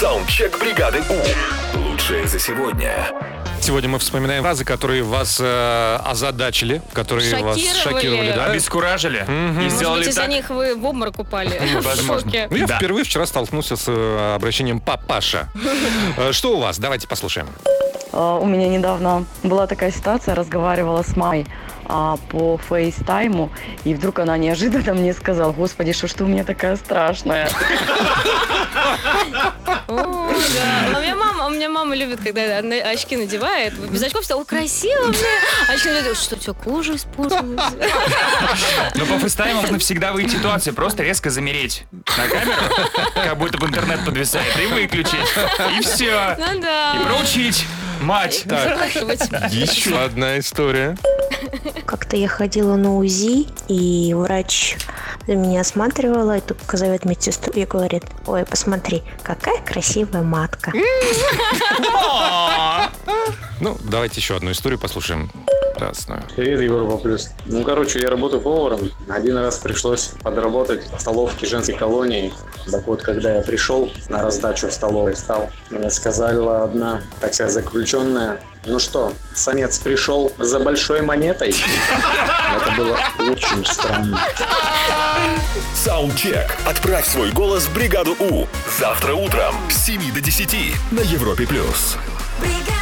Саундчек бригады У. Лучшее за сегодня. Сегодня мы вспоминаем фразы, которые вас э, озадачили, которые вас Шокировали. шокировали, да? Обескуражили и Может сделали быть, из-за так. них вы в обморок упали. В возможно. шоке. Ну, я Да. впервые вчера столкнулся с э, обращением папаша. Э, Что у вас? Давайте послушаем. А, У меня недавно была такая ситуация, разговаривала с мамой а, по фейстайму, и вдруг она неожиданно мне сказала, господи, что ж ты у меня такая страшная. любит, когда на- очки надевает, без очков всегда, о, красиво, блин. А очки надевает, что у тебя кожа испортилась? Но по фристайму можно всегда выйти ситуации, просто резко замереть на камеру, как будто в интернет подвисает, и выключить. И все. Ну И да. проучить мать. Спрашивать. Еще одна история. Как-то я ходила на УЗИ, и врач меня осматривала, и только зовет медсестру и говорит, ой, посмотри, какая красивая матка. Ну, давайте еще одну историю послушаем. Красную. Привет, Европа Плюс. Ну, короче, я работаю поваром. Один раз пришлось подработать в столовке женской колонии. Так вот, когда я пришел на раздачу в столовой стал, мне сказала одна, так сказать, заключенная, ну что, самец пришел за большой монетой? Это было очень странно. Саундчек. Отправь свой голос в бригаду У. Завтра утром с 7 до 10 на Европе+. плюс. бригада.